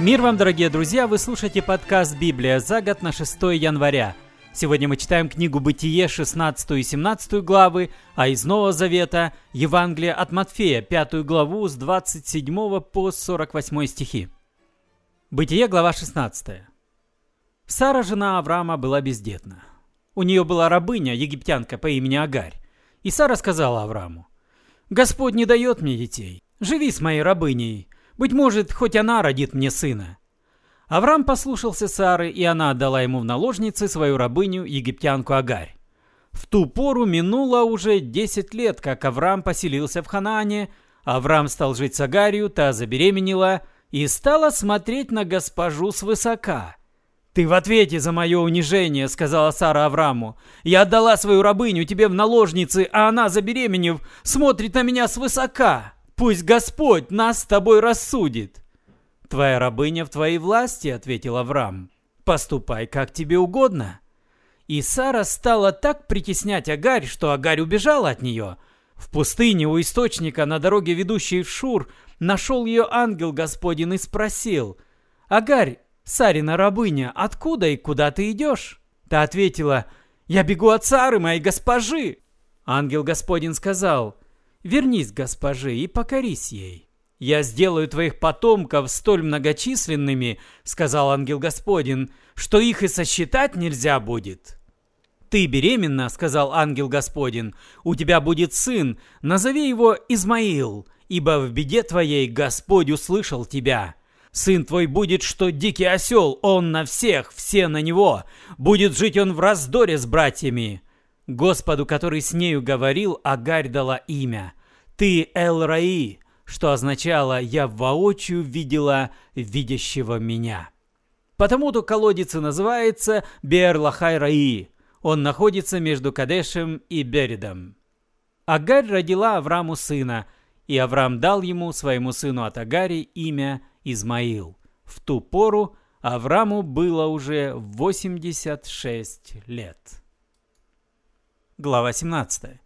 Мир вам, дорогие друзья! Вы слушаете подкаст «Библия за год» на 6 января. Сегодня мы читаем книгу «Бытие» 16 и 17 главы, а из Нового Завета – Евангелие от Матфея, 5 главу с 27 по 48 стихи. Бытие, глава 16. Сара, жена Авраама, была бездетна. У нее была рабыня, египтянка по имени Агарь. И Сара сказала Аврааму, «Господь не дает мне детей. Живи с моей рабыней, быть может, хоть она родит мне сына». Авраам послушался Сары, и она отдала ему в наложницы свою рабыню, египтянку Агарь. В ту пору минуло уже десять лет, как Авраам поселился в Ханаане. Авраам стал жить с Агарью, та забеременела и стала смотреть на госпожу свысока. «Ты в ответе за мое унижение», — сказала Сара Аврааму. «Я отдала свою рабыню тебе в наложницы, а она, забеременев, смотрит на меня свысока». Пусть Господь нас с тобой рассудит. Твоя рабыня в твоей власти, ответил Авраам. Поступай, как тебе угодно. И Сара стала так притеснять Агарь, что Агарь убежала от нее. В пустыне у источника на дороге, ведущей в Шур, нашел ее ангел Господин и спросил, «Агарь, Сарина рабыня, откуда и куда ты идешь?» Та ответила, «Я бегу от Сары, моей госпожи!» Ангел Господин сказал, Вернись, госпожи, и покорись ей. «Я сделаю твоих потомков столь многочисленными, — сказал ангел Господин, — что их и сосчитать нельзя будет». «Ты беременна, — сказал ангел Господин, — у тебя будет сын, назови его Измаил, ибо в беде твоей Господь услышал тебя. Сын твой будет, что дикий осел, он на всех, все на него. Будет жить он в раздоре с братьями. Господу, который с нею говорил, Агарь дала имя. «Ты Эл-Раи», что означало «я воочию видела видящего меня». Потому-то колодец и называется Бер-Лахай-Раи. Он находится между Кадешем и Беридом. Агарь родила Аврааму сына, и Авраам дал ему, своему сыну от Агари, имя Измаил. В ту пору Аврааму было уже 86 лет. Глава 17.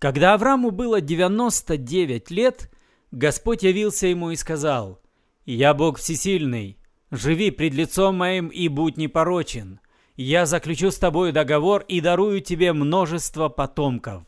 Когда Аврааму было 99 лет, Господь явился ему и сказал, «Я Бог всесильный, живи пред лицом моим и будь непорочен. Я заключу с тобой договор и дарую тебе множество потомков».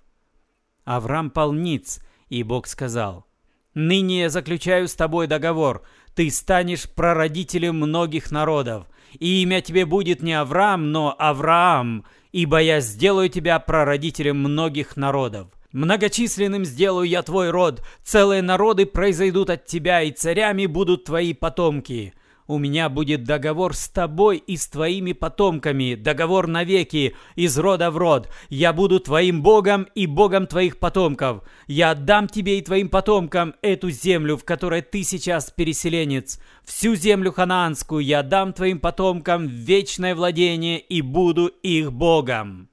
Авраам полниц, и Бог сказал, «Ныне я заключаю с тобой договор, ты станешь прародителем многих народов, и имя тебе будет не Авраам, но Авраам, ибо я сделаю тебя прародителем многих народов. Многочисленным сделаю я твой род, целые народы произойдут от тебя, и царями будут твои потомки. У меня будет договор с тобой и с твоими потомками, договор навеки, из рода в род. Я буду твоим Богом и Богом твоих потомков. Я отдам тебе и твоим потомкам эту землю, в которой ты сейчас переселенец. Всю землю ханаанскую я дам твоим потомкам в вечное владение и буду их Богом».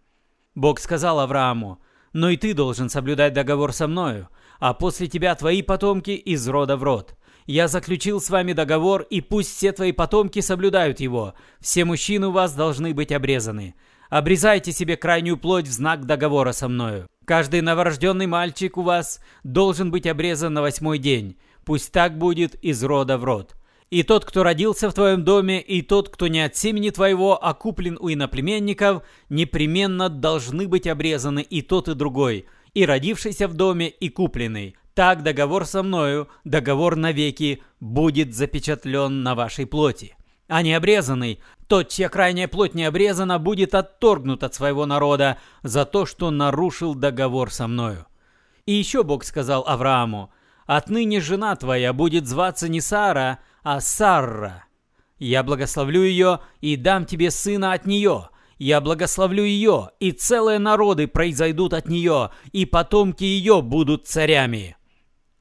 Бог сказал Аврааму, «Но и ты должен соблюдать договор со мною, а после тебя твои потомки из рода в род». Я заключил с вами договор, и пусть все твои потомки соблюдают его. Все мужчины у вас должны быть обрезаны. Обрезайте себе крайнюю плоть в знак договора со мною. Каждый новорожденный мальчик у вас должен быть обрезан на восьмой день. Пусть так будет из рода в род. И тот, кто родился в твоем доме, и тот, кто не от семени твоего, а куплен у иноплеменников, непременно должны быть обрезаны и тот, и другой, и родившийся в доме, и купленный. Так договор со мною, договор навеки, будет запечатлен на вашей плоти. А не обрезанный, тот, чья крайняя плоть не обрезана, будет отторгнут от своего народа за то, что нарушил договор со мною. И еще Бог сказал Аврааму, «Отныне жена твоя будет зваться не Сара, а Сарра. Я благословлю ее и дам тебе сына от нее, я благословлю ее, и целые народы произойдут от нее, и потомки ее будут царями».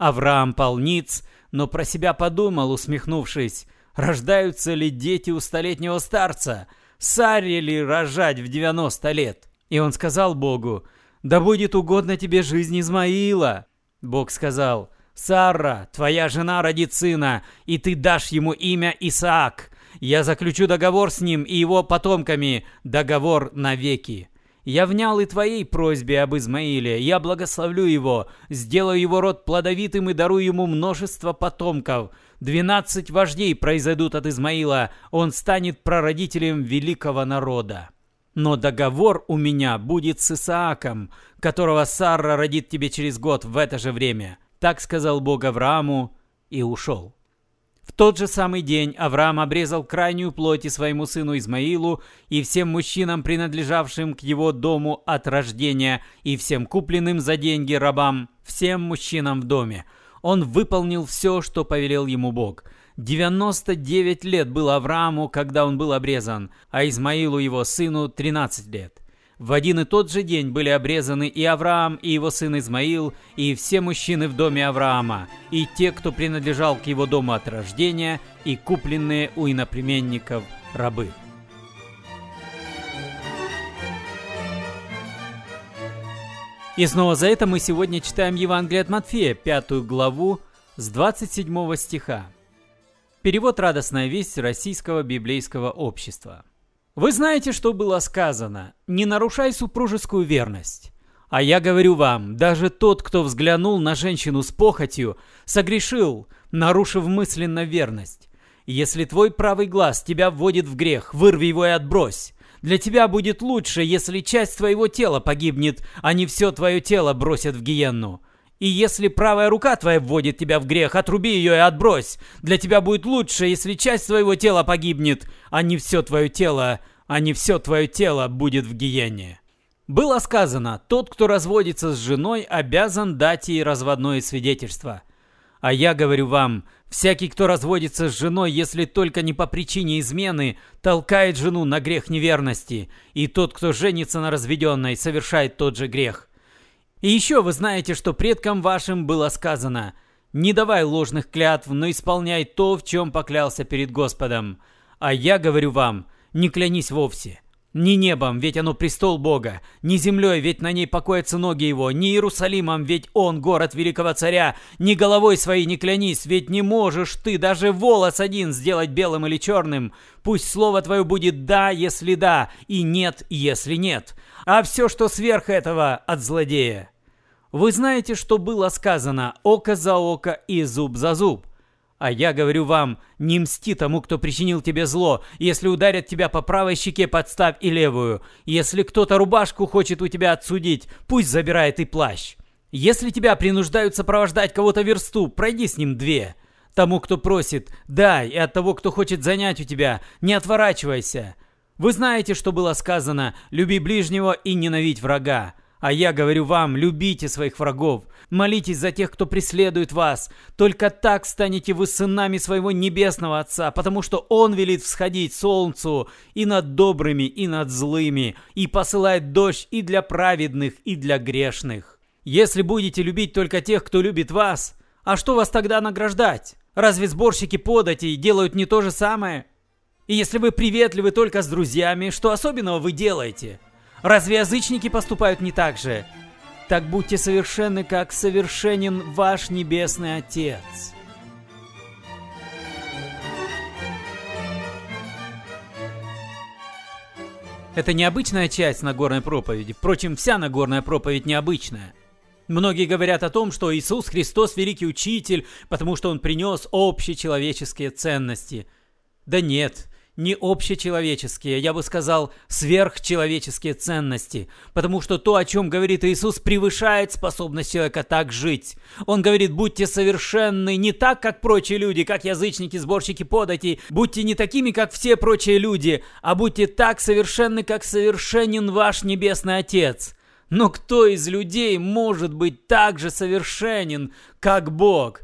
Авраам полниц, но про себя подумал, усмехнувшись, рождаются ли дети у столетнего старца, Саре ли рожать в 90 лет? И он сказал Богу, «Да будет угодно тебе жизнь Измаила». Бог сказал, «Сара, твоя жена родит сына, и ты дашь ему имя Исаак. Я заключу договор с ним и его потомками, договор навеки. Я внял и твоей просьбе об Измаиле, я благословлю его, сделаю его род плодовитым и дарую ему множество потомков. Двенадцать вождей произойдут от Измаила, он станет прародителем великого народа. Но договор у меня будет с Исааком, которого Сара родит тебе через год в это же время. Так сказал Бог Аврааму и ушел. В тот же самый день Авраам обрезал крайнюю плоть и своему сыну Измаилу и всем мужчинам, принадлежавшим к его дому от рождения, и всем купленным за деньги рабам, всем мужчинам в доме. Он выполнил все, что повелел ему Бог – 99 лет было Аврааму, когда он был обрезан, а Измаилу его сыну 13 лет. В один и тот же день были обрезаны и Авраам, и его сын Измаил, и все мужчины в доме Авраама, и те, кто принадлежал к его дому от рождения, и купленные у иноплеменников рабы. И снова за это мы сегодня читаем Евангелие от Матфея, пятую главу, с 27 стиха. Перевод «Радостная весть» Российского библейского общества. Вы знаете, что было сказано «Не нарушай супружескую верность». А я говорю вам, даже тот, кто взглянул на женщину с похотью, согрешил, нарушив мысленно верность. Если твой правый глаз тебя вводит в грех, вырви его и отбрось. Для тебя будет лучше, если часть твоего тела погибнет, а не все твое тело бросят в гиенну. И если правая рука твоя вводит тебя в грех, отруби ее и отбрось. Для тебя будет лучше, если часть твоего тела погибнет, а не все твое тело, а не все твое тело будет в гиене. Было сказано, тот, кто разводится с женой, обязан дать ей разводное свидетельство. А я говорю вам, всякий, кто разводится с женой, если только не по причине измены, толкает жену на грех неверности, и тот, кто женится на разведенной, совершает тот же грех. И еще вы знаете, что предкам вашим было сказано «Не давай ложных клятв, но исполняй то, в чем поклялся перед Господом». А я говорю вам, не клянись вовсе. Ни небом, ведь оно престол Бога, ни землей, ведь на ней покоятся ноги его, ни Иерусалимом, ведь он город великого царя, ни головой своей не клянись, ведь не можешь ты даже волос один сделать белым или черным. Пусть слово твое будет «да», если да, и «нет», если нет а все, что сверх этого, от злодея. Вы знаете, что было сказано «око за око и зуб за зуб». А я говорю вам, не мсти тому, кто причинил тебе зло. Если ударят тебя по правой щеке, подставь и левую. Если кто-то рубашку хочет у тебя отсудить, пусть забирает и плащ. Если тебя принуждают сопровождать кого-то версту, пройди с ним две. Тому, кто просит, дай, и от того, кто хочет занять у тебя, не отворачивайся. Вы знаете, что было сказано «люби ближнего и ненавидь врага». А я говорю вам, любите своих врагов, молитесь за тех, кто преследует вас. Только так станете вы сынами своего небесного Отца, потому что Он велит всходить солнцу и над добрыми, и над злыми, и посылает дождь и для праведных, и для грешных. Если будете любить только тех, кто любит вас, а что вас тогда награждать? Разве сборщики податей делают не то же самое? И если вы приветливы только с друзьями, что особенного вы делаете? Разве язычники поступают не так же? Так будьте совершенны, как совершенен ваш Небесный Отец. Это необычная часть Нагорной проповеди. Впрочем, вся Нагорная проповедь необычная. Многие говорят о том, что Иисус Христос великий учитель, потому что Он принес общечеловеческие ценности. Да нет, не общечеловеческие, я бы сказал, сверхчеловеческие ценности, потому что то, о чем говорит Иисус, превышает способность человека так жить. Он говорит, будьте совершенны не так, как прочие люди, как язычники, сборщики податей, будьте не такими, как все прочие люди, а будьте так совершенны, как совершенен ваш Небесный Отец. Но кто из людей может быть так же совершенен, как Бог?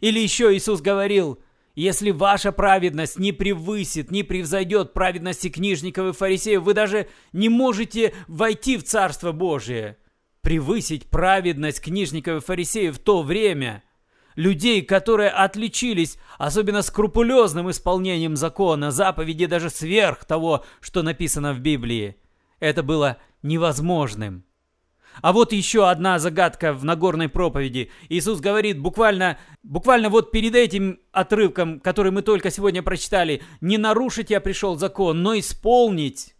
Или еще Иисус говорил – если ваша праведность не превысит, не превзойдет праведности книжников и фарисеев, вы даже не можете войти в Царство Божие. Превысить праведность книжников и фарисеев в то время людей, которые отличились особенно скрупулезным исполнением закона, заповеди даже сверх того, что написано в Библии. Это было невозможным. А вот еще одна загадка в Нагорной проповеди. Иисус говорит буквально, буквально вот перед этим отрывком, который мы только сегодня прочитали, не нарушить я пришел закон, но исполнить.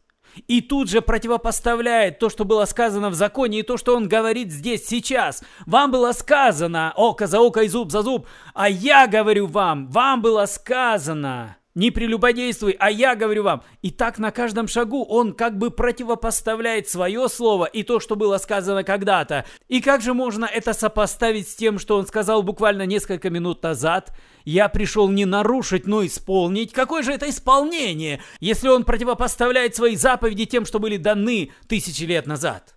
И тут же противопоставляет то, что было сказано в законе, и то, что он говорит здесь, сейчас. Вам было сказано око за око и зуб за зуб, а я говорю вам, вам было сказано не прелюбодействуй, а я говорю вам. И так на каждом шагу он как бы противопоставляет свое слово и то, что было сказано когда-то. И как же можно это сопоставить с тем, что он сказал буквально несколько минут назад? Я пришел не нарушить, но исполнить. Какое же это исполнение, если он противопоставляет свои заповеди тем, что были даны тысячи лет назад?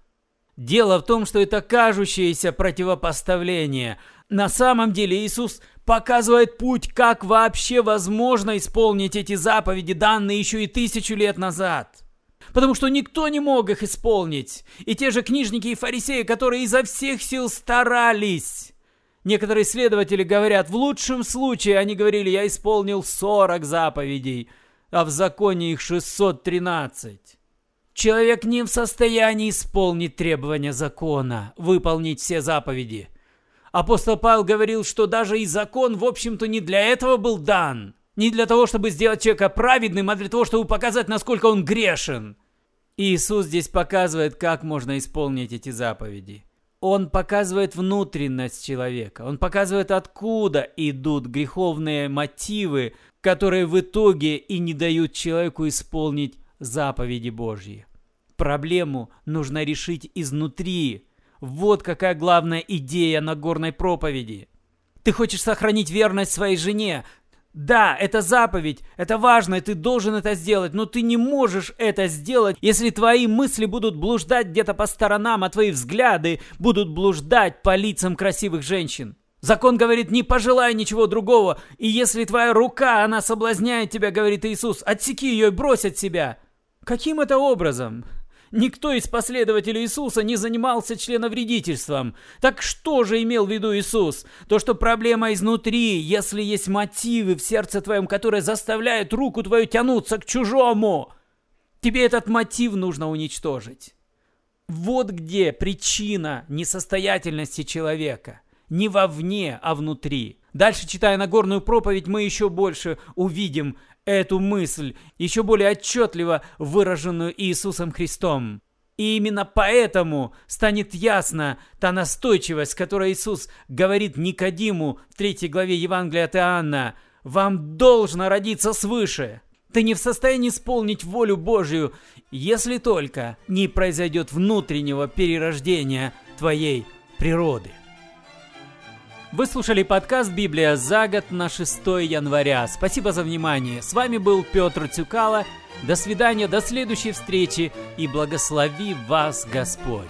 Дело в том, что это кажущееся противопоставление. На самом деле Иисус показывает путь, как вообще возможно исполнить эти заповеди, данные еще и тысячу лет назад. Потому что никто не мог их исполнить. И те же книжники и фарисеи, которые изо всех сил старались. Некоторые исследователи говорят, в лучшем случае они говорили, я исполнил 40 заповедей, а в законе их 613. Человек не в состоянии исполнить требования закона, выполнить все заповеди – Апостол Павел говорил, что даже и закон, в общем-то, не для этого был дан. Не для того, чтобы сделать человека праведным, а для того, чтобы показать, насколько он грешен. И Иисус здесь показывает, как можно исполнить эти заповеди. Он показывает внутренность человека. Он показывает, откуда идут греховные мотивы, которые в итоге и не дают человеку исполнить заповеди Божьи. Проблему нужно решить изнутри, вот какая главная идея Нагорной проповеди. Ты хочешь сохранить верность своей жене. Да, это заповедь, это важно, и ты должен это сделать, но ты не можешь это сделать, если твои мысли будут блуждать где-то по сторонам, а твои взгляды будут блуждать по лицам красивых женщин. Закон говорит, не пожелай ничего другого, и если твоя рука, она соблазняет тебя, говорит Иисус, отсеки ее и брось от себя. Каким это образом? Никто из последователей Иисуса не занимался членовредительством. Так что же имел в виду Иисус? То, что проблема изнутри, если есть мотивы в сердце твоем, которые заставляют руку твою тянуться к чужому. Тебе этот мотив нужно уничтожить. Вот где причина несостоятельности человека. Не вовне, а внутри. Дальше, читая Нагорную проповедь, мы еще больше увидим эту мысль, еще более отчетливо выраженную Иисусом Христом. И именно поэтому станет ясна та настойчивость, которой Иисус говорит Никодиму в третьей главе Евангелия от Иоанна «Вам должно родиться свыше». Ты не в состоянии исполнить волю Божью, если только не произойдет внутреннего перерождения твоей природы. Вы слушали подкаст «Библия за год» на 6 января. Спасибо за внимание. С вами был Петр Цюкало. До свидания, до следующей встречи и благослови вас Господь.